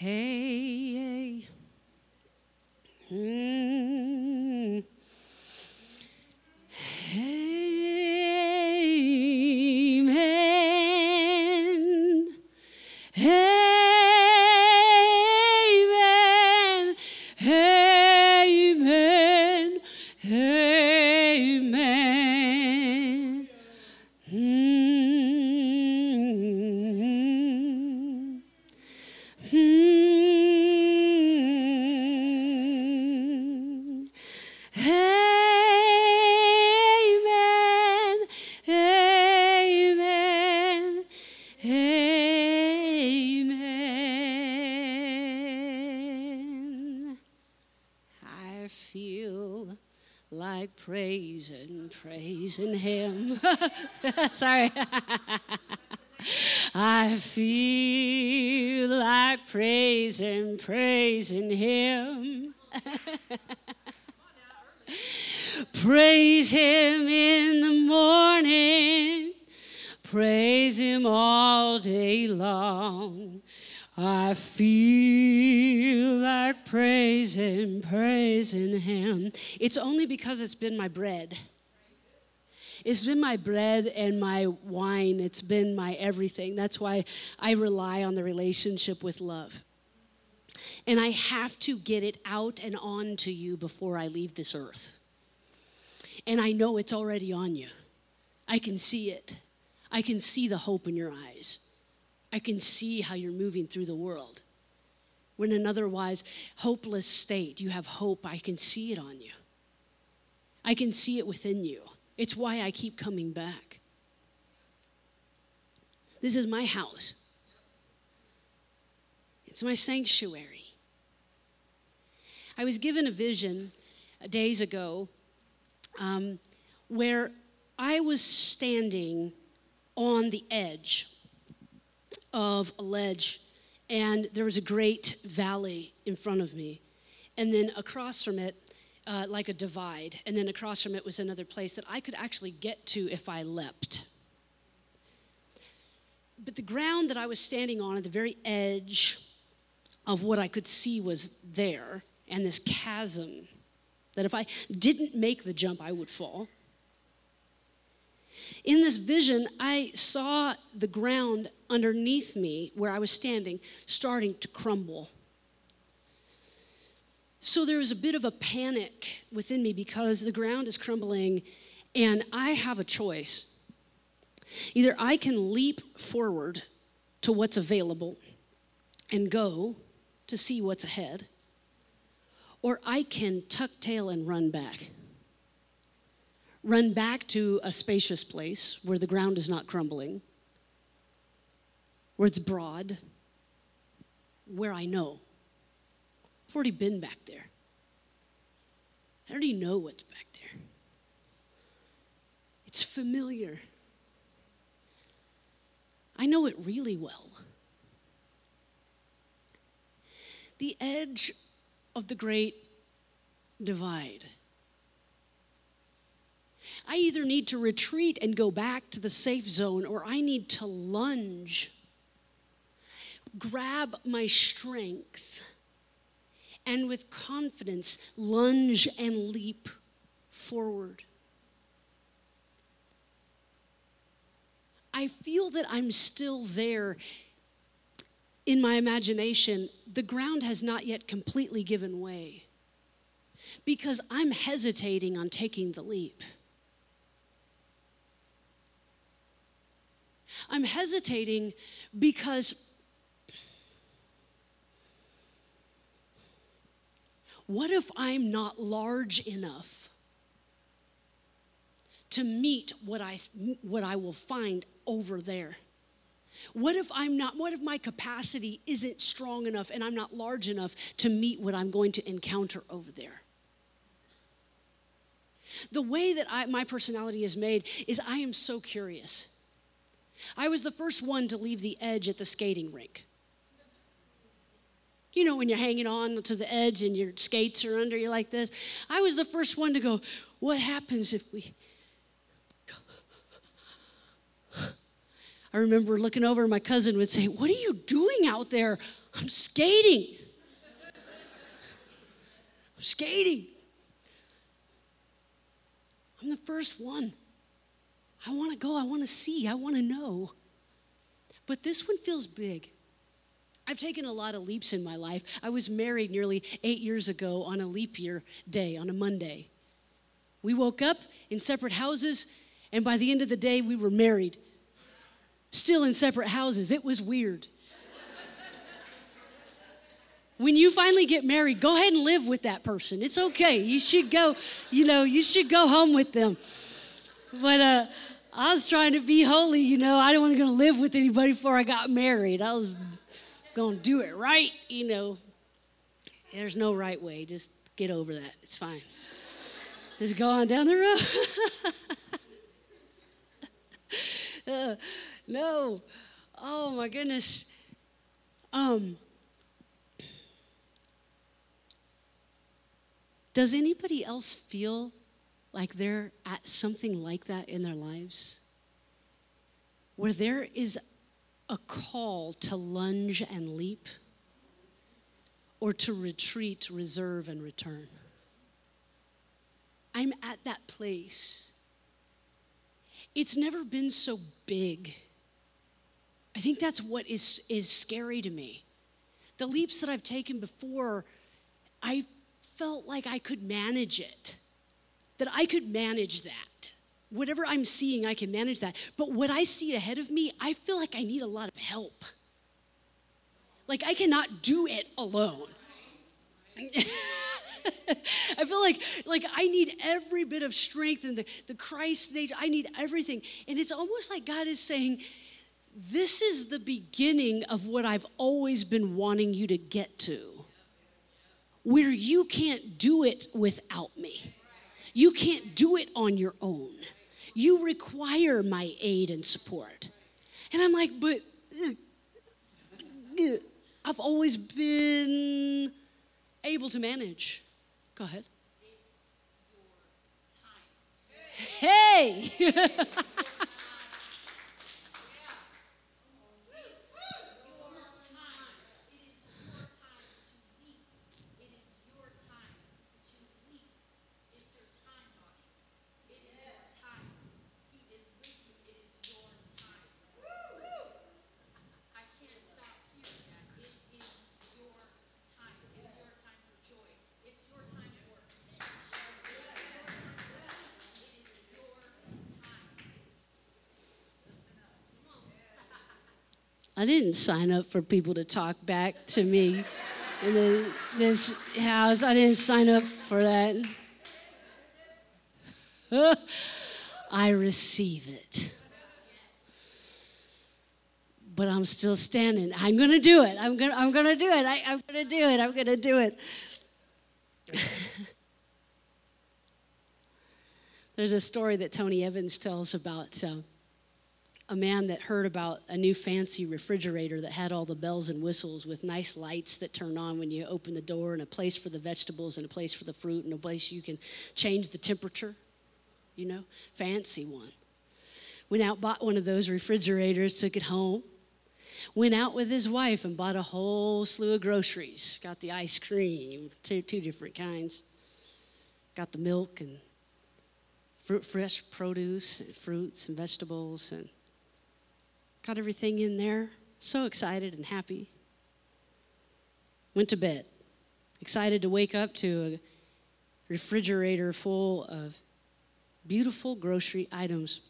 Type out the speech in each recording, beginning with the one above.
Hey. I feel like praising, praising Him. Sorry. I feel like praising, praising Him. Praise Him in the morning, praise Him all day long. I feel like praising, praising Him. It's only because it's been my bread. It's been my bread and my wine. It's been my everything. That's why I rely on the relationship with love. And I have to get it out and on to you before I leave this earth. And I know it's already on you. I can see it. I can see the hope in your eyes. I can see how you're moving through the world. When in an otherwise hopeless state, you have hope. I can see it on you. I can see it within you. It's why I keep coming back. This is my house, it's my sanctuary. I was given a vision days ago um, where I was standing on the edge of a ledge, and there was a great valley in front of me. And then across from it, uh, like a divide, and then across from it was another place that I could actually get to if I leapt. But the ground that I was standing on at the very edge of what I could see was there, and this chasm that if I didn't make the jump, I would fall. In this vision, I saw the ground underneath me where I was standing starting to crumble. So there was a bit of a panic within me because the ground is crumbling and I have a choice. Either I can leap forward to what's available and go to see what's ahead, or I can tuck tail and run back. Run back to a spacious place where the ground is not crumbling, where it's broad, where I know. I've already been back there. I already know what's back there. It's familiar. I know it really well. The edge of the great divide. I either need to retreat and go back to the safe zone, or I need to lunge, grab my strength, and with confidence lunge and leap forward. I feel that I'm still there in my imagination. The ground has not yet completely given way because I'm hesitating on taking the leap. I'm hesitating because what if I'm not large enough to meet what I, what I will find over there? What if I'm not, what if my capacity isn't strong enough and I'm not large enough to meet what I'm going to encounter over there? The way that I, my personality is made is I am so curious. I was the first one to leave the edge at the skating rink. You know, when you're hanging on to the edge and your skates are under you like this. I was the first one to go, What happens if we. I remember looking over, my cousin would say, What are you doing out there? I'm skating. I'm skating. I'm the first one. I want to go. I want to see. I want to know. But this one feels big. I've taken a lot of leaps in my life. I was married nearly eight years ago on a leap year day, on a Monday. We woke up in separate houses, and by the end of the day, we were married. Still in separate houses. It was weird. when you finally get married, go ahead and live with that person. It's okay. You should go, you know, you should go home with them. But uh, I was trying to be holy, you know. I didn't want to live with anybody before I got married. I was going to do it right, you know. There's no right way. Just get over that. It's fine. Just go on down the road. uh, no. Oh my goodness. Um Does anybody else feel like they're at something like that in their lives? Where there is a call to lunge and leap or to retreat, reserve, and return. I'm at that place. It's never been so big. I think that's what is, is scary to me. The leaps that I've taken before, I felt like I could manage it, that I could manage that. Whatever I'm seeing, I can manage that. But what I see ahead of me, I feel like I need a lot of help. Like I cannot do it alone. I feel like like I need every bit of strength and the, the Christ nature. I need everything. And it's almost like God is saying, This is the beginning of what I've always been wanting you to get to. Where you can't do it without me. You can't do it on your own. You require my aid and support. And I'm like, but uh, I've always been able to manage. Go ahead. Hey! I didn't sign up for people to talk back to me in the, this house. I didn't sign up for that. I receive it. But I'm still standing. I'm going to do it. I'm going I'm to do it. I, am going to do it. I'm going to do it. There's a story that Tony Evans tells about. Uh, a man that heard about a new fancy refrigerator that had all the bells and whistles with nice lights that turn on when you open the door and a place for the vegetables and a place for the fruit and a place you can change the temperature you know fancy one. Went out bought one of those refrigerators took it home went out with his wife and bought a whole slew of groceries. Got the ice cream two, two different kinds. Got the milk and fruit, fresh produce and fruits and vegetables and Got everything in there. So excited and happy. Went to bed. Excited to wake up to a refrigerator full of beautiful grocery items.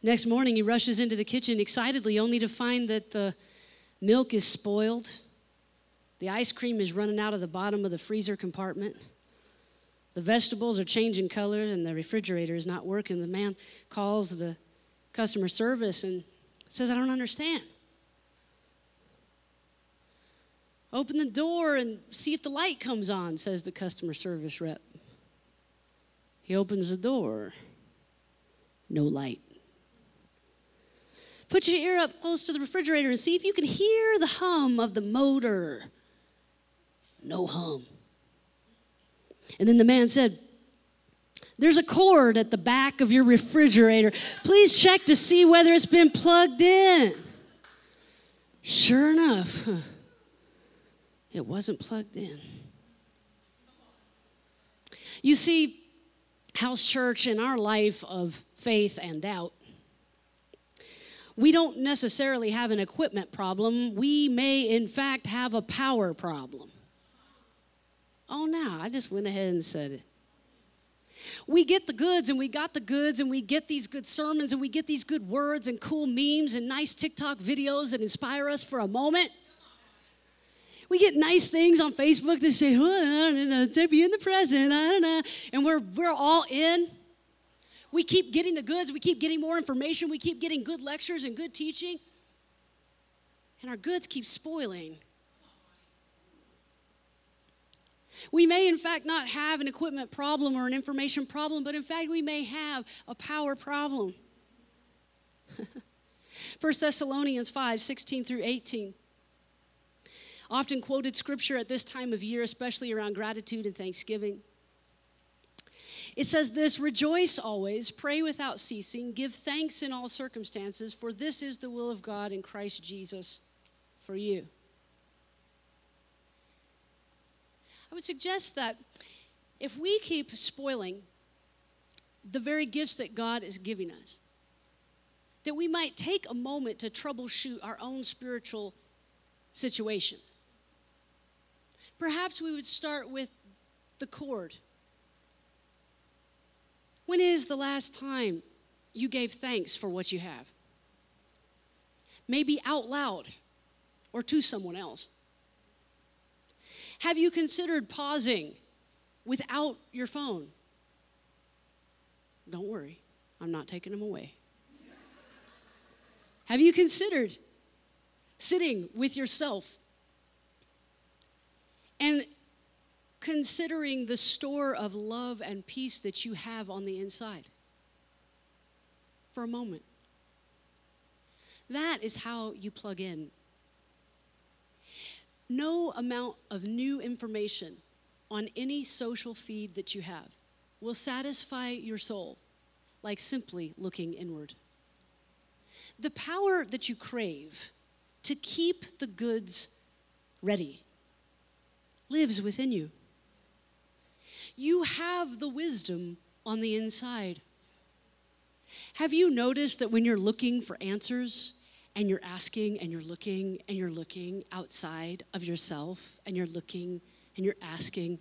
Next morning, he rushes into the kitchen excitedly, only to find that the milk is spoiled. The ice cream is running out of the bottom of the freezer compartment. The vegetables are changing color, and the refrigerator is not working. The man calls the customer service and says, I don't understand. Open the door and see if the light comes on, says the customer service rep. He opens the door. No light. Put your ear up close to the refrigerator and see if you can hear the hum of the motor. No hum. And then the man said, There's a cord at the back of your refrigerator. Please check to see whether it's been plugged in. Sure enough, it wasn't plugged in. You see, house church in our life of faith and doubt, we don't necessarily have an equipment problem. We may, in fact, have a power problem. Oh, no, I just went ahead and said it. We get the goods and we got the goods and we get these good sermons and we get these good words and cool memes and nice TikTok videos that inspire us for a moment. We get nice things on Facebook that say, oh, to be in the present, and we're, we're all in. We keep getting the goods, we keep getting more information, we keep getting good lectures and good teaching, and our goods keep spoiling. We may, in fact, not have an equipment problem or an information problem, but in fact, we may have a power problem. 1 Thessalonians 5 16 through 18 often quoted scripture at this time of year, especially around gratitude and thanksgiving. It says this Rejoice always, pray without ceasing, give thanks in all circumstances, for this is the will of God in Christ Jesus for you. I would suggest that if we keep spoiling the very gifts that God is giving us, that we might take a moment to troubleshoot our own spiritual situation. Perhaps we would start with the cord. When is the last time you gave thanks for what you have? Maybe out loud or to someone else. Have you considered pausing without your phone? Don't worry, I'm not taking them away. Have you considered sitting with yourself and considering the store of love and peace that you have on the inside for a moment. That is how you plug in. No amount of new information on any social feed that you have will satisfy your soul like simply looking inward. The power that you crave to keep the goods ready lives within you. You have the wisdom on the inside. Have you noticed that when you're looking for answers and you're asking and you're looking and you're looking outside of yourself and you're looking and you're asking,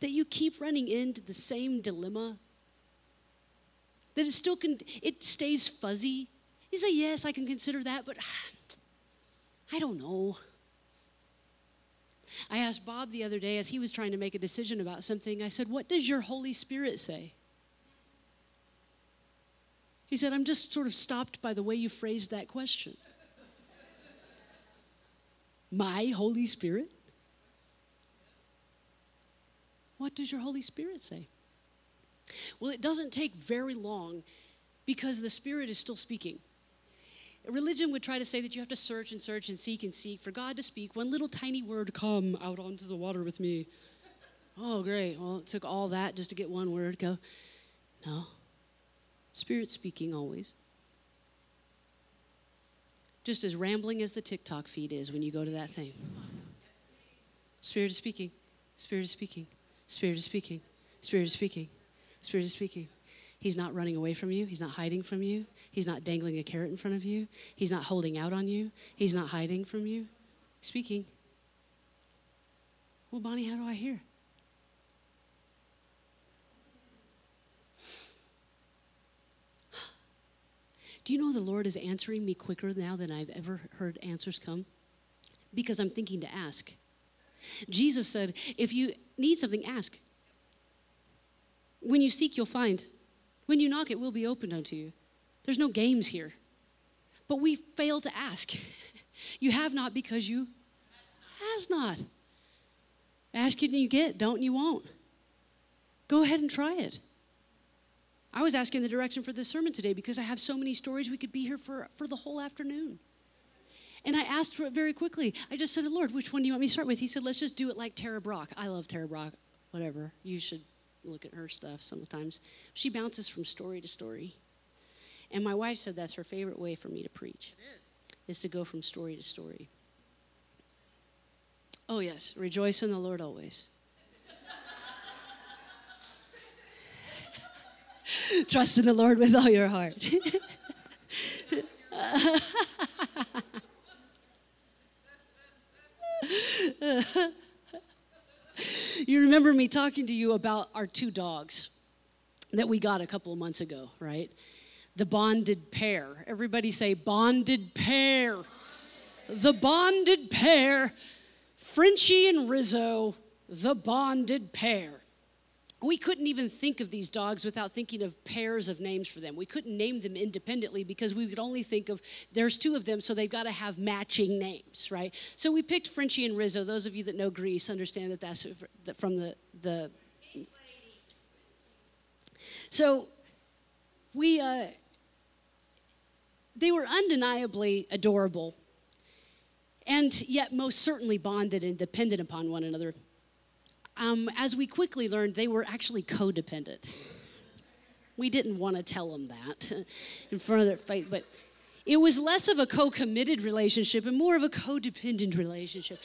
that you keep running into the same dilemma? That it still can, it stays fuzzy? You say, yes, I can consider that, but I don't know. I asked Bob the other day as he was trying to make a decision about something, I said, What does your Holy Spirit say? He said, I'm just sort of stopped by the way you phrased that question. My Holy Spirit? What does your Holy Spirit say? Well, it doesn't take very long because the Spirit is still speaking. Religion would try to say that you have to search and search and seek and seek for God to speak. One little tiny word, come out onto the water with me. Oh, great. Well, it took all that just to get one word. Go, no. Spirit speaking always. Just as rambling as the TikTok feed is when you go to that thing. Spirit is speaking. Spirit is speaking. Spirit is speaking. Spirit is speaking. Spirit is speaking. He's not running away from you. He's not hiding from you. He's not dangling a carrot in front of you. He's not holding out on you. He's not hiding from you. Speaking. Well, Bonnie, how do I hear? Do you know the Lord is answering me quicker now than I've ever heard answers come? Because I'm thinking to ask. Jesus said, if you need something, ask. When you seek, you'll find. When you knock, it will be opened unto you. There's no games here. But we fail to ask. you have not because you has not. Ask and you get, don't you won't. Go ahead and try it. I was asking the direction for this sermon today because I have so many stories we could be here for, for the whole afternoon. And I asked for it very quickly. I just said, Lord, which one do you want me to start with? He said, let's just do it like Tara Brach. I love Tara Brach. Whatever. You should look at her stuff sometimes. She bounces from story to story. And my wife said that's her favorite way for me to preach. Is to go from story to story. Oh, yes, rejoice in the Lord always. Trust in the Lord with all your heart. you remember me talking to you about our two dogs that we got a couple of months ago, right? The bonded pair. Everybody say, bonded pair. The bonded pair. Frenchie and Rizzo, the bonded pair. We couldn't even think of these dogs without thinking of pairs of names for them. We couldn't name them independently because we could only think of there's two of them, so they've got to have matching names, right? So we picked Frenchie and Rizzo. Those of you that know Grease understand that that's from the the. So we uh, they were undeniably adorable, and yet most certainly bonded and dependent upon one another um, as we quickly learned, they were actually codependent. We didn't want to tell them that in front of their face, but it was less of a co committed relationship and more of a codependent relationship.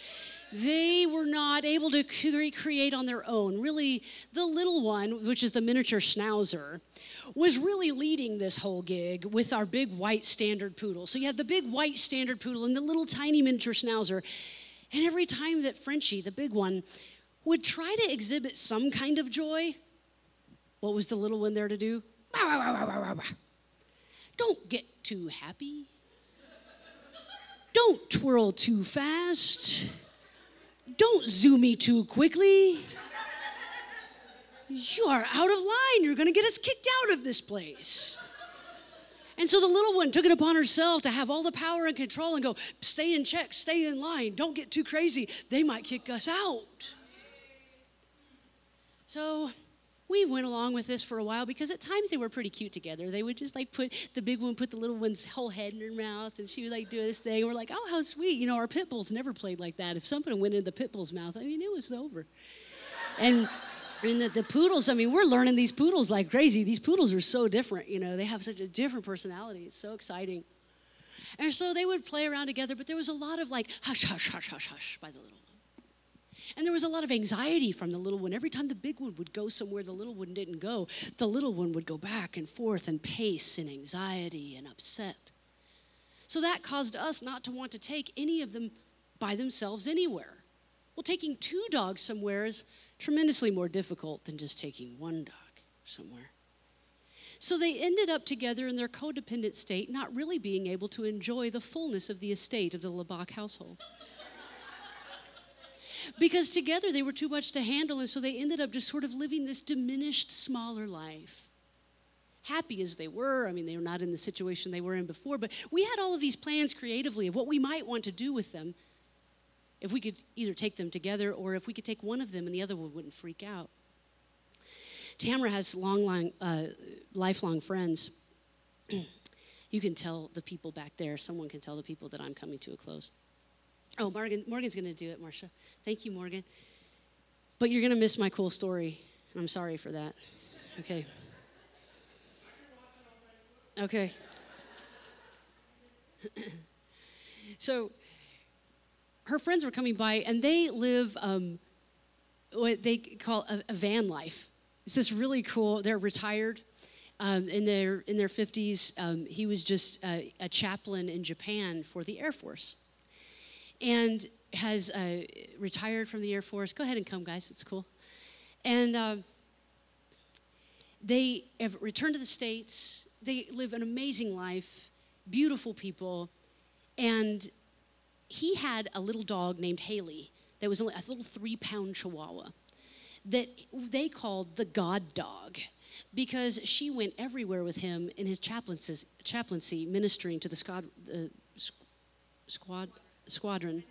They were not able to create on their own. Really, the little one, which is the miniature schnauzer, was really leading this whole gig with our big white standard poodle. So you had the big white standard poodle and the little tiny miniature schnauzer. And every time that Frenchie, the big one, would try to exhibit some kind of joy, what was the little one there to do? Don't get too happy. Don't twirl too fast. Don't zoom me too quickly. You are out of line. You're going to get us kicked out of this place. And so the little one took it upon herself to have all the power and control and go, stay in check, stay in line, don't get too crazy. They might kick us out. So we went along with this for a while because at times they were pretty cute together. They would just like put the big one, put the little one's whole head in her mouth, and she would like do this thing. We're like, oh, how sweet. You know, our pit bulls never played like that. If something went into the pit bull's mouth, I mean, it was over. And and the, the poodles, I mean, we're learning these poodles like crazy. These poodles are so different, you know, they have such a different personality. It's so exciting. And so they would play around together, but there was a lot of like hush, hush, hush, hush, hush by the little and there was a lot of anxiety from the little one. Every time the big one would go somewhere the little one didn't go, the little one would go back and forth and pace in anxiety and upset. So that caused us not to want to take any of them by themselves anywhere. Well, taking two dogs somewhere is tremendously more difficult than just taking one dog somewhere. So they ended up together in their codependent state, not really being able to enjoy the fullness of the estate of the Labak household because together they were too much to handle, and so they ended up just sort of living this diminished, smaller life. Happy as they were, I mean, they were not in the situation they were in before, but we had all of these plans creatively of what we might want to do with them if we could either take them together or if we could take one of them and the other one wouldn't freak out. Tamara has long, long uh, lifelong friends. you can tell the people back there, someone can tell the people that I'm coming to a close. Oh, Morgan, Morgan's going to do it, Marcia. Thank you, Morgan. But you're going to miss my cool story. I'm sorry for that. Okay. Okay. so her friends were coming by, and they live um, what they call a, a, van life. It's this really cool. They're retired. Um, in their in their 50s, um, he was just a, a chaplain in Japan for the Air Force and has uh, retired from the Air Force. Go ahead and come, guys. It's cool. And uh, they have returned to the States. They live an amazing life, beautiful people. And he had a little dog named Haley that was a little three pound chihuahua that they called the God dog because she went everywhere with him in his chaplaincy, chaplaincy ministering to the squad, the squad squadron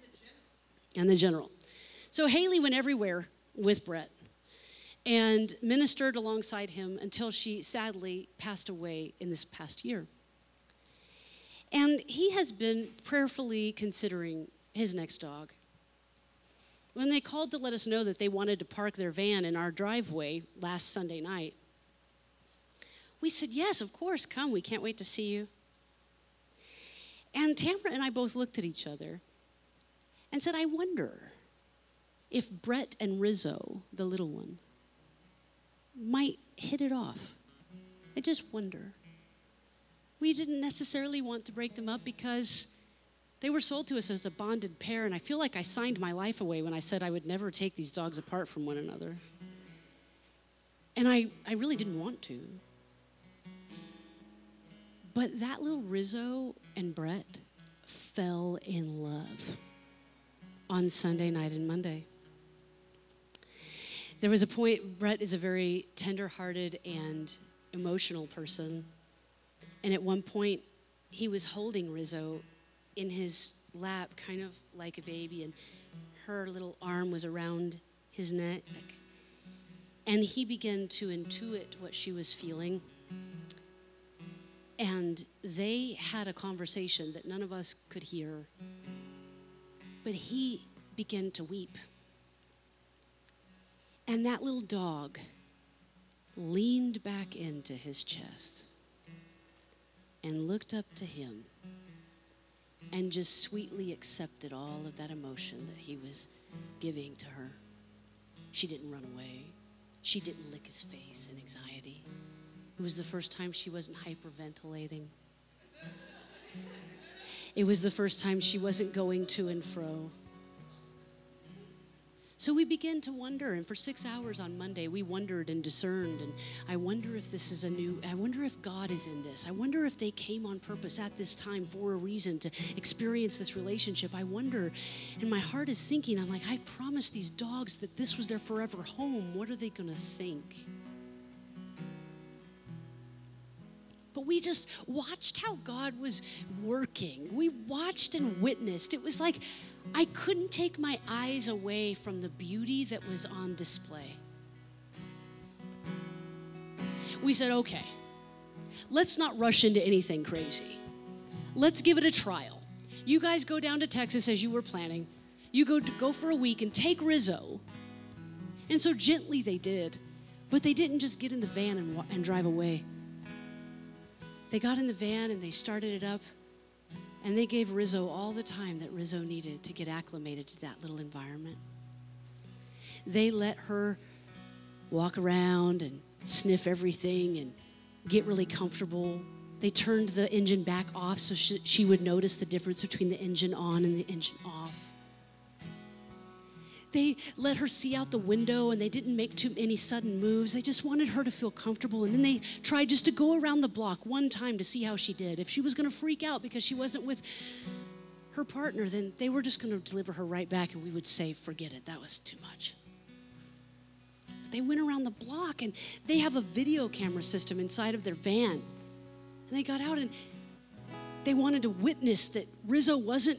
and the general. So Haley went everywhere with Brett and ministered alongside him until she sadly passed away in this past year. And he has been prayerfully considering his next dog. when they called to let us know that they wanted to park their van in our driveway last Sunday night, we said, Yes, of course, come. We can't wait to see you. And Tamara and I both looked at each other and said, I wonder if Brett and Rizzo, the little one, might hit it off. I just wonder. We didn't necessarily want to break them up because they were sold to us as a bonded pair, and I feel like I signed my life away when I said I would never take these dogs apart from one another. And I, I really didn't want to. But that little Rizzo and Brett fell in love on Sunday night and Monday. There was a point, Brett is a very tender hearted and emotional person. And at one point, he was holding Rizzo in his lap, kind of like a baby, and her little arm was around his neck. And he began to intuit what she was feeling. And they had a conversation that none of us could hear. But he began to weep. And that little dog leaned back into his chest and looked up to him and just sweetly accepted all of that emotion that he was giving to her. She didn't run away. She didn't lick his face in anxiety. It was the first time she wasn't hyperventilating. It was the first time she wasn't going to and fro. So we begin to wonder, and for six hours on Monday, we wondered and discerned. And I wonder if this is a new, I wonder if God is in this. I wonder if they came on purpose at this time for a reason to experience this relationship. I wonder, and my heart is sinking. I'm like, I promised these dogs that this was their forever home. What are they going to think? But we just watched how God was working. We watched and witnessed. It was like, I couldn't take my eyes away from the beauty that was on display. We said, okay, let's not rush into anything crazy. Let's give it a trial. You guys go down to Texas as you were planning. You go to go for a week and take Rizzo. And so gently they did, but they didn't just get in the van and, and drive away. They got in the van and they started it up and they gave Rizzo all the time that Rizzo needed to get acclimated to that little environment. They let her walk around and sniff everything and get really comfortable. They turned the engine back off so she, she would notice the difference between the engine on and the engine off. They let her see out the window and they didn't make too many sudden moves. They just wanted her to feel comfortable. And then they tried just to go around the block one time to see how she did. If she was going to freak out because she wasn't with her partner, then they were just going to deliver her right back and we would say, forget it, that was too much. But they went around the block and they have a video camera system inside of their van. And they got out and they wanted to witness that Rizzo wasn't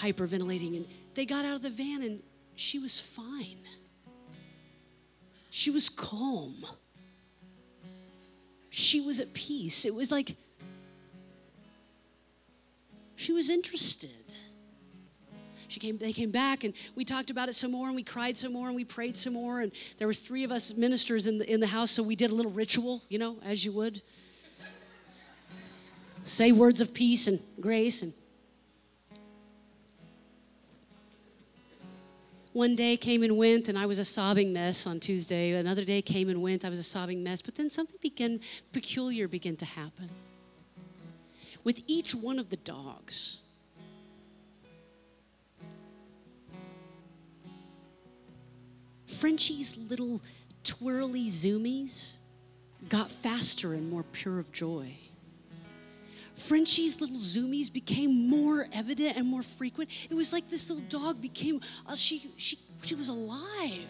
hyperventilating. And they got out of the van and she was fine. She was calm. She was at peace. It was like she was interested. She came, they came back and we talked about it some more and we cried some more and we prayed some more and there was three of us ministers in the, in the house so we did a little ritual, you know, as you would. Say words of peace and grace and One day came and went, and I was a sobbing mess on Tuesday. Another day came and went, I was a sobbing mess. But then something began, peculiar began to happen. With each one of the dogs, Frenchie's little twirly zoomies got faster and more pure of joy. Frenchie's little zoomies became more evident and more frequent. It was like this little dog became, uh, she, she, she was alive.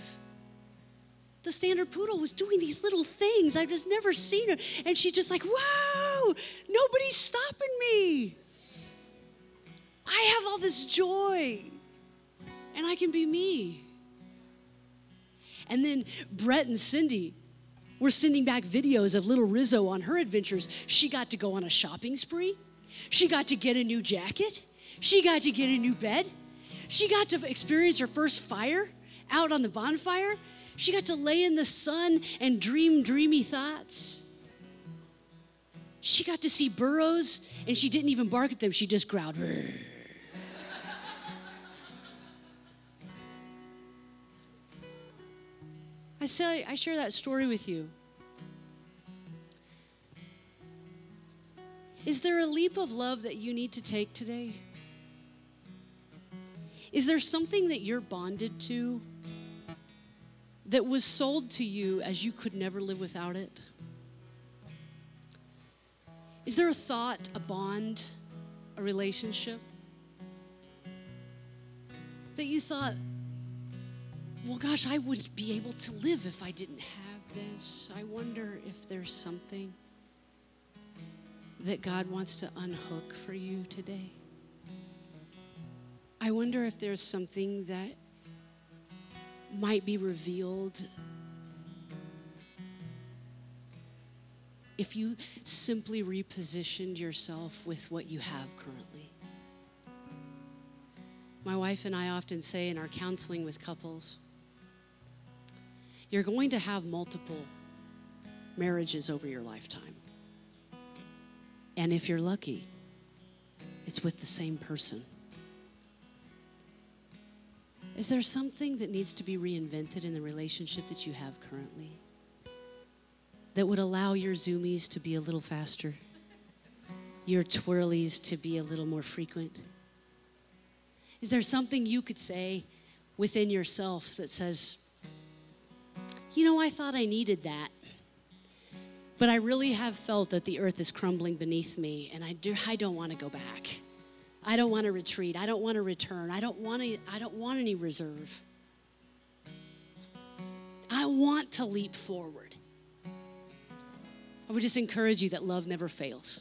The standard poodle was doing these little things. I've just never seen her. And she's just like, wow, nobody's stopping me. I have all this joy, and I can be me. And then Brett and Cindy, we're sending back videos of little Rizzo on her adventures. She got to go on a shopping spree. She got to get a new jacket. She got to get a new bed. She got to experience her first fire. out on the bonfire. She got to lay in the sun and dream dreamy thoughts. She got to see burros and she didn't even bark at them, she just growled. I say I share that story with you. Is there a leap of love that you need to take today? Is there something that you're bonded to that was sold to you as you could never live without it? Is there a thought, a bond, a relationship that you thought, well, gosh, I wouldn't be able to live if I didn't have this? I wonder if there's something that God wants to unhook for you today. I wonder if there's something that might be revealed if you simply repositioned yourself with what you have currently. My wife and I often say in our counseling with couples, you're going to have multiple marriages over your lifetime. And if you're lucky, it's with the same person. Is there something that needs to be reinvented in the relationship that you have currently that would allow your zoomies to be a little faster, your twirlies to be a little more frequent? Is there something you could say within yourself that says, you know, I thought I needed that, but I really have felt that the earth is crumbling beneath me, and I, do, I don't want to go back. I don't want to retreat. I don't want to return. I don't want to, I don't want any reserve. I want to leap forward. I would just encourage you that love never fails.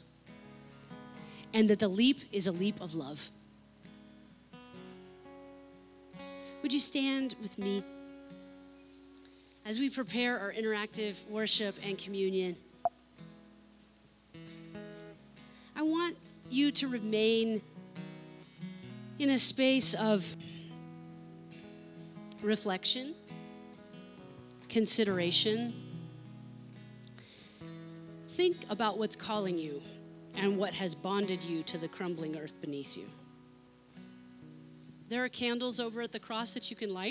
And that the leap is a leap of love. Would you stand with me as we prepare our interactive worship and communion? I want you to remain in a space of reflection, consideration. Think about what's calling you and what has bonded you to the crumbling earth beneath you. There are candles over at the cross that you can light.